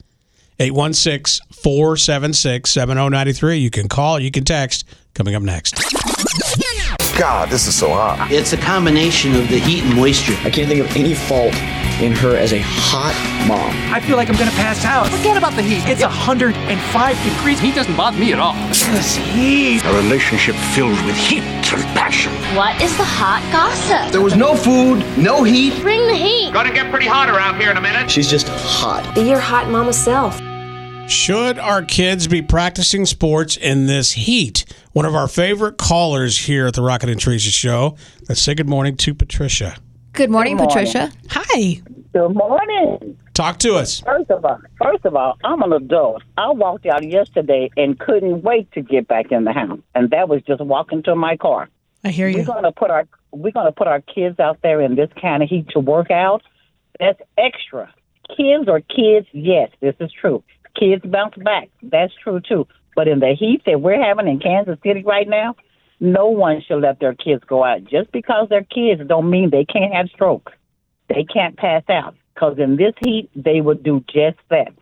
S2: 816 476 7093. You can call, you can text. Coming up next.
S12: God, this is so hot.
S13: It's a combination of the heat and moisture.
S14: I can't think of any fault in her as a hot mom.
S15: I feel like I'm gonna pass out. Forget about the heat. It's 105 degrees. Heat doesn't bother me at all. This heat.
S12: A relationship filled with heat and passion.
S16: What is the hot gossip?
S8: There was no food, no heat.
S16: Bring the heat.
S17: Gonna get pretty hot around here in a minute.
S14: She's just hot.
S16: Be your hot mama self.
S2: Should our kids be practicing sports in this heat? One of our favorite callers here at the Rocket and Teresa show. Let's say good morning to Patricia.
S3: Good morning,
S21: Good morning.
S3: Patricia.
S4: Hi.
S21: Good morning.
S2: Talk to us.
S21: First of all, first of all, I'm an adult. I walked out yesterday and couldn't wait to get back in the house, and that was just walking to my car.
S4: I hear you.
S21: We're
S4: you.
S21: gonna put our we're gonna put our kids out there in this kind of heat to work out. That's extra. Kids are kids. Yes, this is true. Kids bounce back. That's true too. But in the heat that we're having in Kansas City right now, no one should let their kids go out. Just because they're kids don't mean they can't have stroke. They can't pass out. Because in this heat, they would do just that.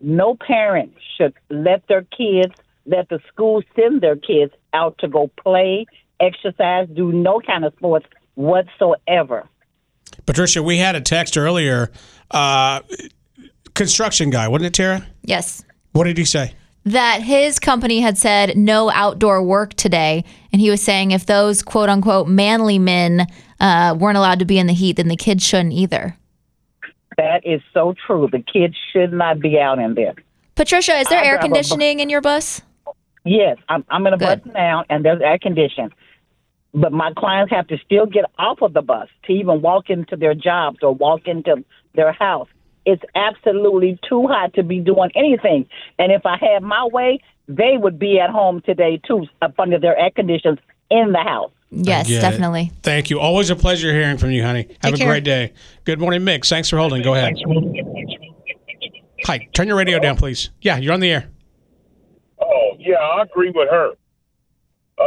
S21: No parent should let their kids, let the school send their kids out to go play, exercise, do no kind of sports whatsoever.
S2: Patricia, we had a text earlier. Uh, construction guy, wasn't it, Tara?
S3: Yes.
S2: What did he say?
S3: That his company had said no outdoor work today. And he was saying if those quote unquote manly men uh, weren't allowed to be in the heat, then the kids shouldn't either.
S21: That is so true. The kids should not be out in there.
S3: Patricia, is there
S21: I
S3: air conditioning in your bus?
S21: Yes, I'm, I'm in a bus now, and there's air conditioning. But my clients have to still get off of the bus to even walk into their jobs or walk into their house. It's absolutely too hot to be doing anything. And if I had my way, they would be at home today too, up under their air conditions in the house.
S3: Yes,
S2: Get it.
S3: definitely.
S2: Thank you. Always a pleasure hearing from you, honey. Have a
S21: care.
S2: great day. Good morning, Mix. Thanks for holding. Go ahead. Hi. Turn your radio down, please. Yeah, you're on the air.
S22: Oh, yeah, I agree with her. Uh,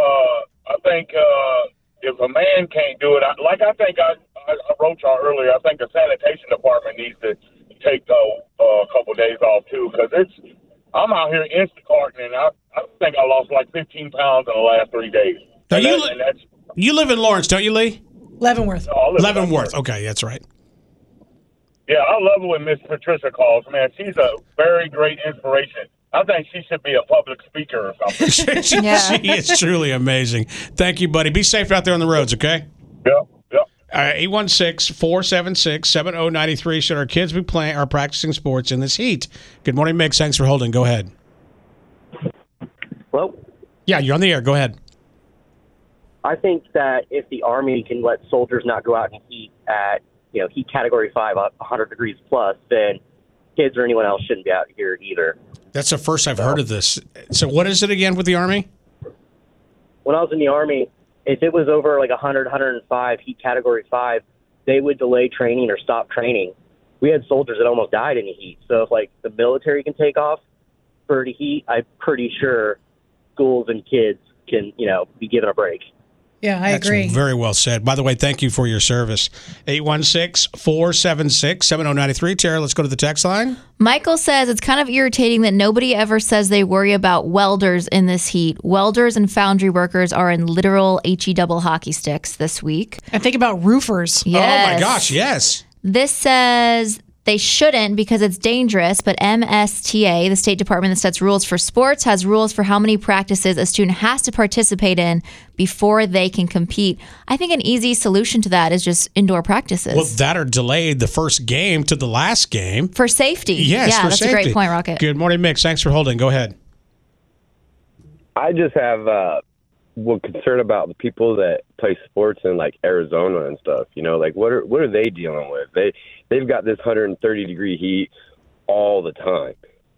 S22: I think uh, if a man can't do it, I, like I think I, I, I wrote y'all earlier, I think the sanitation department needs to take uh, a couple days off too, because it's. I'm out here Instacarting, and I, I think I lost like 15 pounds in the last three days.
S2: Now,
S22: and,
S2: you
S22: that-
S2: li-
S22: and that's
S2: You live in Lawrence, don't you, Lee?
S4: Leavenworth.
S22: no, I live
S2: Leavenworth. Okay, that's right.
S22: Yeah, I love it when Miss Patricia calls. Man, she's a very great inspiration. I think she should be a public speaker or something.
S2: she, she is truly amazing. Thank you, buddy. Be safe out there on the roads, okay?
S22: Yep, yep.
S2: All right, 816 476 7093. Should our kids be playing or practicing sports in this heat? Good morning, Mix. Thanks for holding. Go ahead.
S23: Hello?
S2: Yeah, you're on the air. Go ahead.
S23: I think that if the Army can let soldiers not go out in heat at, you know, heat category five, uh, 100 degrees plus, then kids or anyone else shouldn't be out here either.
S2: That's the first I've heard of this. So, what is it again with the Army?
S23: When I was in the Army, if it was over like 100, 105, heat category five, they would delay training or stop training. We had soldiers that almost died in the heat. So if like the military can take off for the heat, I'm pretty sure schools and kids can, you know, be given a break.
S4: Yeah, I
S2: That's
S4: agree.
S2: Very well said. By the way, thank you for your service. 816 476 7093. Tara, let's go to the text line.
S3: Michael says it's kind of irritating that nobody ever says they worry about welders in this heat. Welders and foundry workers are in literal HE double hockey sticks this week.
S4: And think about roofers.
S2: Oh, my gosh, yes.
S3: This says they shouldn't because it's dangerous, but MSTA, the State Department that sets rules for sports, has rules for how many practices a student has to participate in before they can compete. I think an easy solution to that is just indoor practices.
S2: Well, that or delayed the first game to the last game.
S3: for safety.
S2: Yes,
S3: yeah,
S2: for
S3: that's
S2: safety.
S3: a great point, Rocket.
S2: Good morning, Mix. Thanks for holding. Go ahead.
S24: I just have uh well concern about the people that play sports in like Arizona and stuff. You know, like what are what are they dealing with? They they've got this 130 degree heat all the time,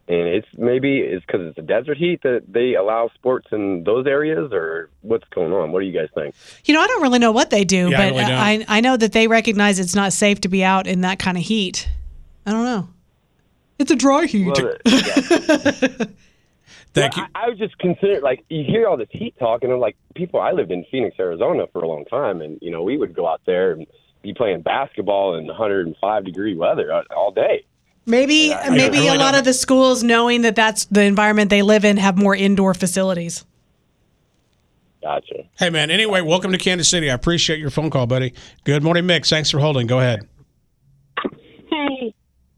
S24: and it's maybe it's because it's a desert heat that they allow sports in those areas, or what's going on? What do you guys think?
S4: You know, I don't really know what they do,
S24: Yeah, I
S4: but
S24: really.
S4: I, I know that they recognize it's not safe to be out in that kind of heat. I don't know. It's a dry heat.
S24: Well, uh, yeah.
S2: Thank
S24: you. I, I was just consider like you hear all this heat talk, and I'm like, people. I lived in Phoenix, Arizona for a long time, and you know we would go out there and be playing basketball in 105 degree weather all- all day.
S4: Maybe
S24: I
S4: maybe
S24: really
S4: a lot
S24: don't-
S4: of the schools, knowing that that's the environment they live in, have more indoor facilities.
S24: Gotcha.
S2: Hey, man. Anyway, welcome to Kansas City. I appreciate your phone call, buddy. Good morning, Mix. Thanks for holding. Go ahead.
S25: Hey,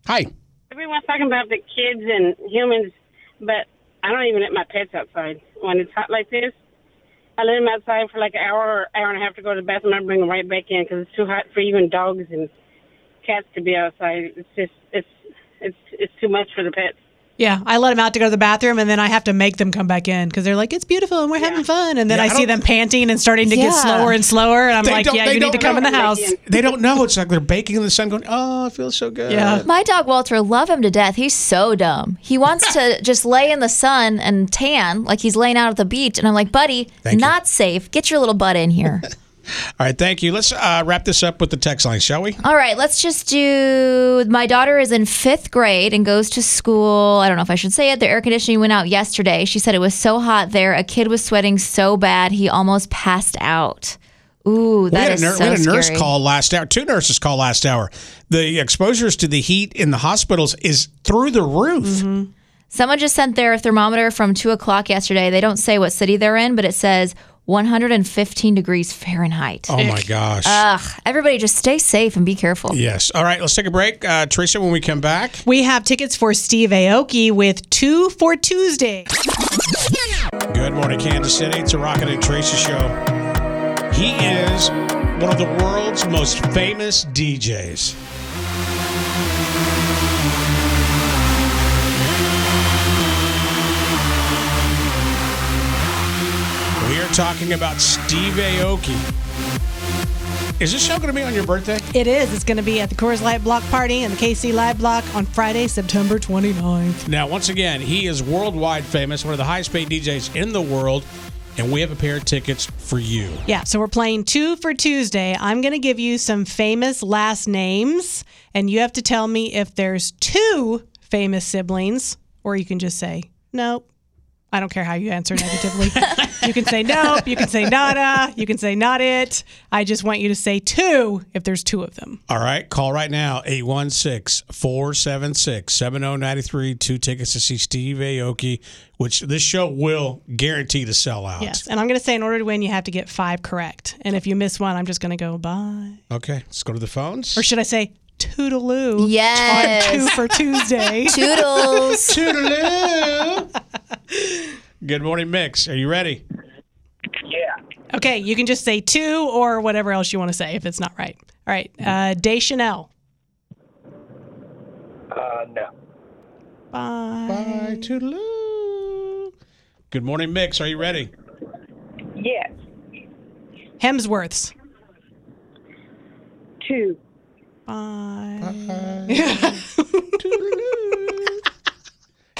S2: Hi.
S25: everyone's talking about the kids and humans, but I don't even let my pets outside when it's hot like this. I let him outside for like an hour hour and a half to go to the bathroom. and I bring him right back in because it's too hot for even dogs and cats to be outside. It's just it's it's it's too much for the pets.
S4: Yeah, I let them out to go to the bathroom, and then I have to make them come back in because they're like, "It's beautiful and we're having fun." And then
S2: Yeah,
S4: I,
S2: I
S4: see them panting and starting to get slower and slower, and I'm
S2: They
S4: like, "Yeah, you need to come in the house."
S2: They don't know. It's like they're baking in the sun, going, "Oh, it feels so good."
S4: Yeah.
S3: My dog Walter, love him to death. He's so dumb. He wants to just lay in the sun and tan like he's laying out at the beach. And I'm like, buddy,
S2: Thank you.
S3: not safe. Get your little butt in here.
S2: All right. Thank you. Let's uh, wrap this up with the text line, shall we?
S3: All right, let's just do. My daughter is in fifth grade and goes to school. I don't know if I should say it. The air conditioning went out yesterday. She said it was so hot there. A kid was sweating so bad he almost passed out. Ooh,
S2: we
S3: that
S2: had, a, nur-
S3: so
S2: we had a nurse
S3: scary.
S2: call last hour. Two nurses call last hour. The exposures to the heat in the hospitals is through the roof.
S3: Mm-hmm. Someone just sent their thermometer from two o'clock yesterday. They don't say what city they're in, but it says 115 degrees Fahrenheit.
S2: Oh my gosh.
S3: Ugh! Everybody, just stay safe and be careful.
S2: yes. All right. Let's take a break, uh, Teresa. When we come back,
S4: We have tickets for Steve Aoki with two for Tuesday.
S2: Good morning, Kansas City. It's a Rocket and Teresa show. He is one of the world's most famous DJs. Talking about Steve Aoki. Is this show going to be on your birthday?
S4: It is. It's going to be at the Coors Light Block Party and the KC Live Block on Friday, September 29th.
S2: Now, once again, he is worldwide famous, one of the highest paid DJs in the world, and we have a pair of tickets for you.
S4: Yeah, so we're playing two for Tuesday. I'm going to give you some famous last names, and you have to tell me if there's two famous siblings, or you can just say, nope. I don't care how you answer negatively. you can say nope, you can say nada, you can say not it. I just want you to say two if there's two of them.
S2: All right, call right now 816 476 7093. Two tickets to see Steve Aoki, which this show will guarantee to sell out.
S4: Yes, and I'm going to say in order to win, you have to get five correct. And if you miss one, I'm just going to go bye.
S2: Okay, let's go to the phones.
S4: Or should I say toodaloo?
S3: Yes.
S4: On two for Tuesday.
S3: Toodles.
S2: Toodaloo. Good morning, Mix. Are you ready?
S21: Yeah.
S4: Okay, you can just say two or whatever else you want to say if it's not right. All right, uh, Deschanel.
S21: Uh, no.
S4: Bye.
S2: Bye, toodaloo. Good morning, Mix. Are you ready?
S21: Yes.
S4: Hemsworths.
S21: Two.
S4: Bye.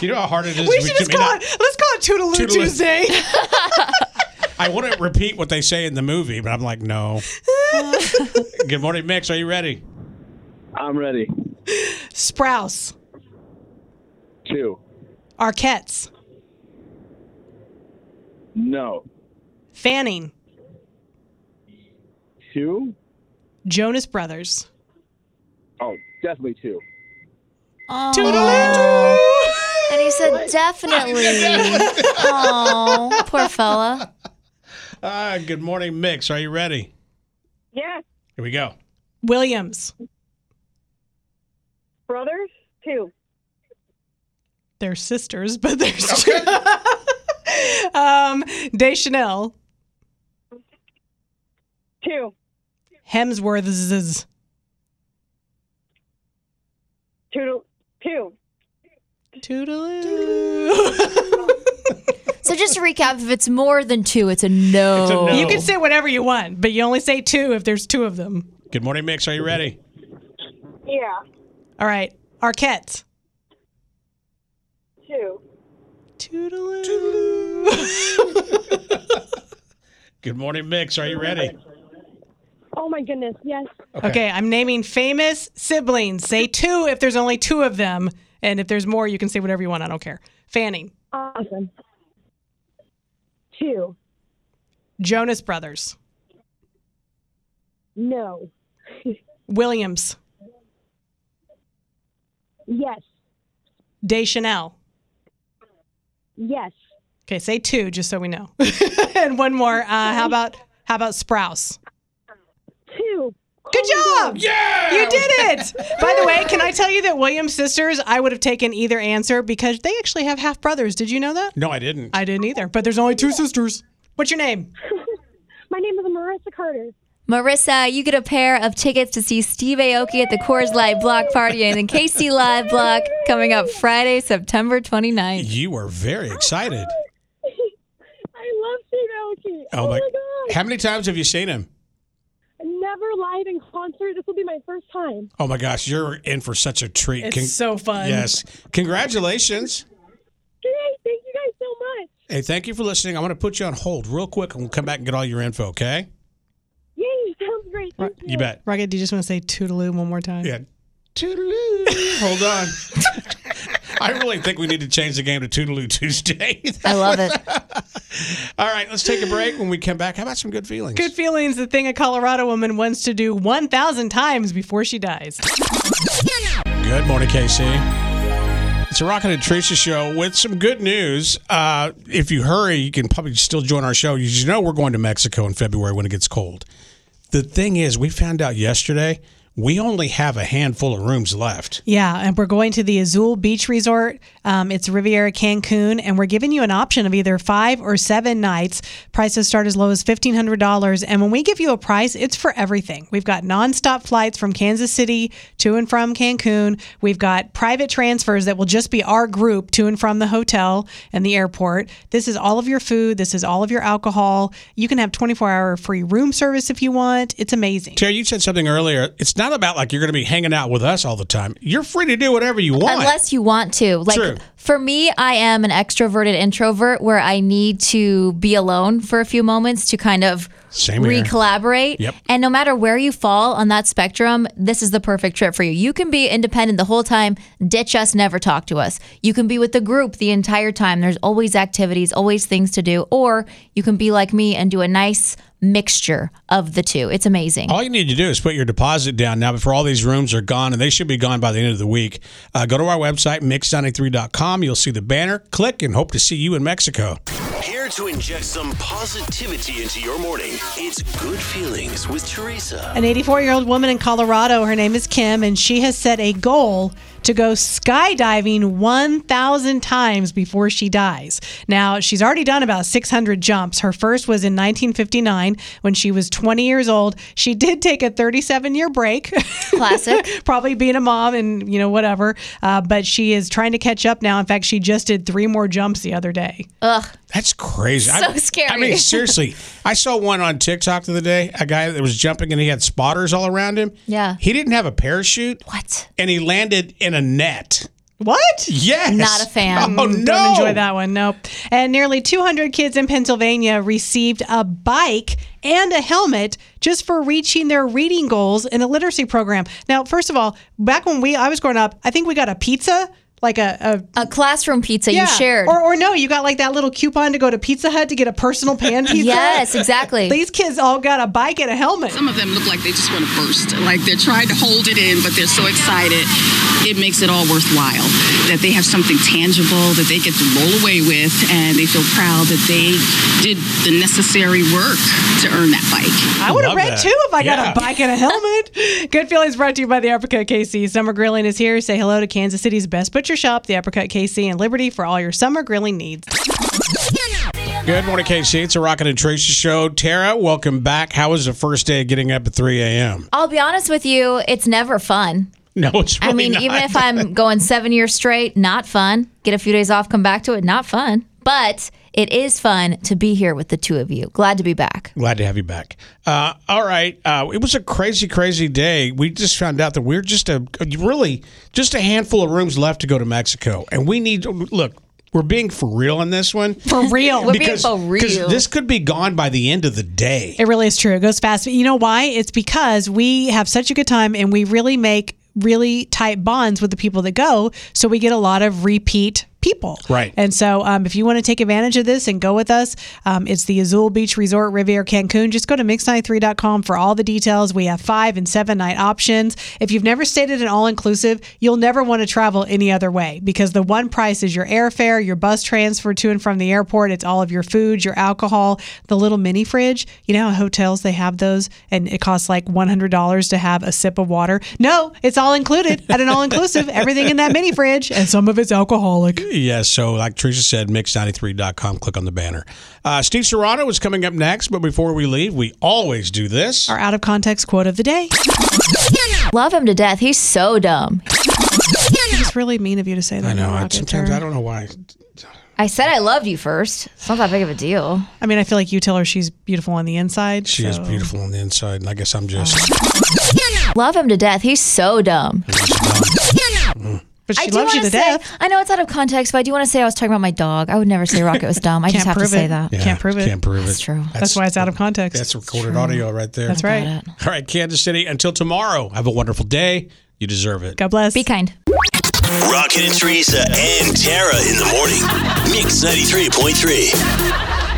S2: You know how hard it is
S4: we should just
S2: me
S4: call
S2: not-
S4: it. Let's call it Toodaloo,
S2: Toodaloo.
S4: Tuesday.
S2: I want to repeat what they say in the movie, but I'm like, no. Good morning, Mix. Are you ready?
S21: I'm ready.
S4: Sprouse.
S21: Two.
S4: Arquettes.
S21: No.
S4: Fanning.
S21: Two?
S4: Jonas Brothers.
S21: Oh, definitely two.
S3: Oh. And he said definitely. Oh, poor fella.
S2: Uh, good morning, Mix. Are you ready?
S21: Yes.
S2: Here we go.
S4: Williams.
S21: Brothers? Two.
S4: They're sisters, but there's two. um, Deschanel.
S21: Two.
S4: Hemsworths.
S21: Two. Two.
S4: Toodaloo.
S3: So just to recap, if it's more than two, it's a no.
S2: It's a no.
S4: You can say whatever you want, but you only say two if there's two of them.
S2: Good morning, Mix. Are you ready?
S21: Yeah.
S4: All right. Arquette.
S21: Two.
S2: Good morning, Mix. Are you ready?
S21: Oh my goodness. Yes.
S4: Okay. I'm naming famous siblings. Say two if there's only two of them. And if there's more, you can say whatever you want. I don't care. Fanning.
S21: Awesome. Two.
S4: Jonas Brothers.
S21: No.
S4: Williams.
S21: Yes.
S4: Deschanel.
S21: Yes.
S4: Okay, say two just so we know. and one more. Uh, how about how about Sprouse?
S21: Two.
S4: Good job!
S2: Yeah!
S4: You did it! By the way, can I tell you that Williams sisters, I would have taken either answer because they actually have half brothers. Did you know that?
S2: No, I didn't.
S4: I didn't either, but there's only two sisters. What's your name?
S21: My name is Marissa Carter.
S3: Marissa, you get a pair of tickets to see Steve Aoki at the Coors Light Block Party and the KC Live Block coming up Friday, September 29th.
S2: You are very oh excited.
S21: I love Steve Aoki.
S2: Oh,
S21: Oh,
S2: my!
S21: my god.
S2: How many times have you seen him?
S21: Never live in concert. This will be my first time.
S2: Oh my gosh, you're in for such a treat.
S4: It's so fun.
S2: Yes. Congratulations.
S21: Great. Thank you guys so much.
S2: Hey, thank you for listening. I'm going to put you on hold real quick and we'll come back and get all your info, okay?
S21: Yay. Sounds great. Thank you.
S2: You bet.
S4: Rocket, do you just want to say toodaloo one more time?
S2: Yeah. Toodaloo. Hold on. I really think we need to change the game to Toodaloo Tuesday.
S3: I love it.
S2: all right, let's take a break. When we come back, how about some good feelings?
S4: Good feelings, the thing a Colorado woman wants to do 1,000 times before she dies.
S2: Good morning, KC. It's a Rocket and Teresa show with some good news. Uh, if you hurry, you can probably still join our show. You know we're going to Mexico in February when it gets cold. The thing is, we found out yesterday we only have a handful of rooms left.
S4: Yeah, and we're going to the Azul Beach Resort. Um, it's Riviera Cancun, and we're giving you an option of either five or seven nights. Prices start as low as $1,500. And when we give you a price, it's for everything. We've got nonstop flights from Kansas City to and from Cancun. We've got private transfers that will just be our group to and from the hotel and the airport. This is all of your food, this is all of your alcohol. You can have 24 hour free room service if you want. It's amazing.
S2: Terry, you said something earlier. It's not about like you're going to be hanging out with us all the time. You're free to do whatever you want.
S3: Unless you want to. Like
S2: True.
S3: for me, I am an extroverted introvert where I need to be alone for a few moments to kind of
S2: Same
S3: re-collaborate.
S2: Yep.
S3: And no matter where you fall on that spectrum, this is the perfect trip for you. You can be independent the whole time, ditch us, never talk to us. You can be with the group the entire time. There's always activities, always things to do. Or you can be like me and do a nice mixture of the two. It's amazing.
S2: All you need to do is put your deposit down now before all these rooms are gone, and they should be gone by the end of the week. Uh, go to our website, mix93.com. You'll see the banner. Click and hope to see you in Mexico.
S1: Here to inject some positivity into your morning. It's Good Feelings with Teresa.
S4: An 84 year old woman in Colorado, her name is Kim, and she has set a goal to go skydiving 1,000 times before she dies. Now, she's already done about 600 jumps. Her first was in 1959 when she was 20 years old. She did take a 37 year break.
S3: Classic.
S4: Probably being a mom and, you know, whatever. Uh, but she is trying to catch up now. In fact, she just did three more jumps the other day.
S3: Ugh.
S2: That's crazy.
S3: So
S2: I,
S3: scary.
S2: I mean, seriously, I saw one on TikTok the other day. A guy that was jumping and he had spotters all around him.
S3: Yeah.
S2: He didn't have a parachute.
S3: What?
S2: And he landed in a net.
S4: What?
S2: Yes.
S3: Not a fan.
S2: Oh,
S4: Mm,
S2: no.
S4: Don't enjoy that one. Nope. And nearly 200 kids in Pennsylvania received a bike and a helmet just for reaching their reading goals in a literacy program. Now, first of all, back when we I was growing up, I think we got a pizza. Like a,
S3: A classroom pizza
S4: a
S3: you shared.
S4: or, or no, you got like that little coupon to go to Pizza Hut to get a personal pan pizza.
S3: Yes, exactly.
S4: These kids all got a bike and a helmet.
S26: Some of them look like they just want to burst. Like they're trying to hold it in, but they're so excited. It makes it all worthwhile. That they have something tangible that they get to roll away with, and they feel proud that they did the necessary work to earn that bike.
S4: I would have read
S2: that.
S4: too if I
S2: Yeah.
S4: got a bike and a helmet. Good feelings brought to you by the Uppercut KC. Summer Grilling is here. Say hello to Kansas City's best butcher shop, the Uppercut KC and Liberty, for all your summer grilling needs.
S2: Good morning, KC. It's a Rocket and Tracy show. Tara, welcome back. How was the first day of getting up at 3 a.m.?
S3: I'll be honest with you, it's never fun.
S2: No, it's really
S3: I mean,
S2: not.
S3: even if I'm going seven years straight, not fun. Get a few days off, come back to it, not fun. But it is fun to be here with the two of you. Glad to be back.
S2: Glad to have you back. Uh, all right. Uh, it was a crazy, crazy day. We just found out that we're just a really just a handful of rooms left to go to Mexico, and we need look. We're being for real on this one.
S4: For real.
S3: We're being for
S2: because
S3: real.
S2: this could be gone by the end of the day.
S4: It really is true. It goes fast. But you know why? It's because we have such a good time and we really make really tight bonds with the people that go. So we get a lot of repeat people.
S2: Right.
S4: And so um, if you want to take advantage of this and go with us, um, it's the Azul Beach Resort Riviera Cancun. Just go to mix93.com for all the details. We have five and seven night options. If you've never stayed at an all inclusive, you'll never want to travel any other way because the one price is your airfare, your bus transfer to and from the airport. It's all of your food, your alcohol, the little mini fridge. You know, how hotels, they have those and it costs like $100 to have a sip of water. No, it's all included at an all inclusive, everything in that mini fridge, and some of it's alcoholic.
S2: Yes. so like Teresa said, mix93.com. Click on the banner. Uh, Steve Serrano is coming up next, but before we leave, we always do this.
S4: Our out of context quote of the day.
S3: Love him to death. He's so dumb.
S4: It's really mean of you to say that.
S2: I know. I, sometimes I don't know why.
S3: I said I loved you first. It's not that big of a deal.
S4: I mean, I feel like you tell her she's beautiful on the inside.
S2: She is beautiful on the inside, and I guess I'm just.
S3: Love him to death. He's so dumb.
S4: But she
S3: I do
S4: loves you
S3: wanna say,
S4: death.
S3: I know it's out of context, but I do want to say I was talking about my dog. I would never say Rocket was dumb. I just
S4: Can't
S3: have to
S4: prove
S3: say
S4: it.
S3: that.
S2: Yeah,
S4: Can't prove it.
S2: Can't prove it.
S3: That's true.
S4: That's why it's out of context.
S2: That's recorded audio right there.
S4: That's right.
S2: All right, Kansas City. Until tomorrow, have a wonderful day. You deserve it.
S4: God bless.
S3: Be kind.
S1: Rocket and Teresa and Tara in the morning. Mix 93.3.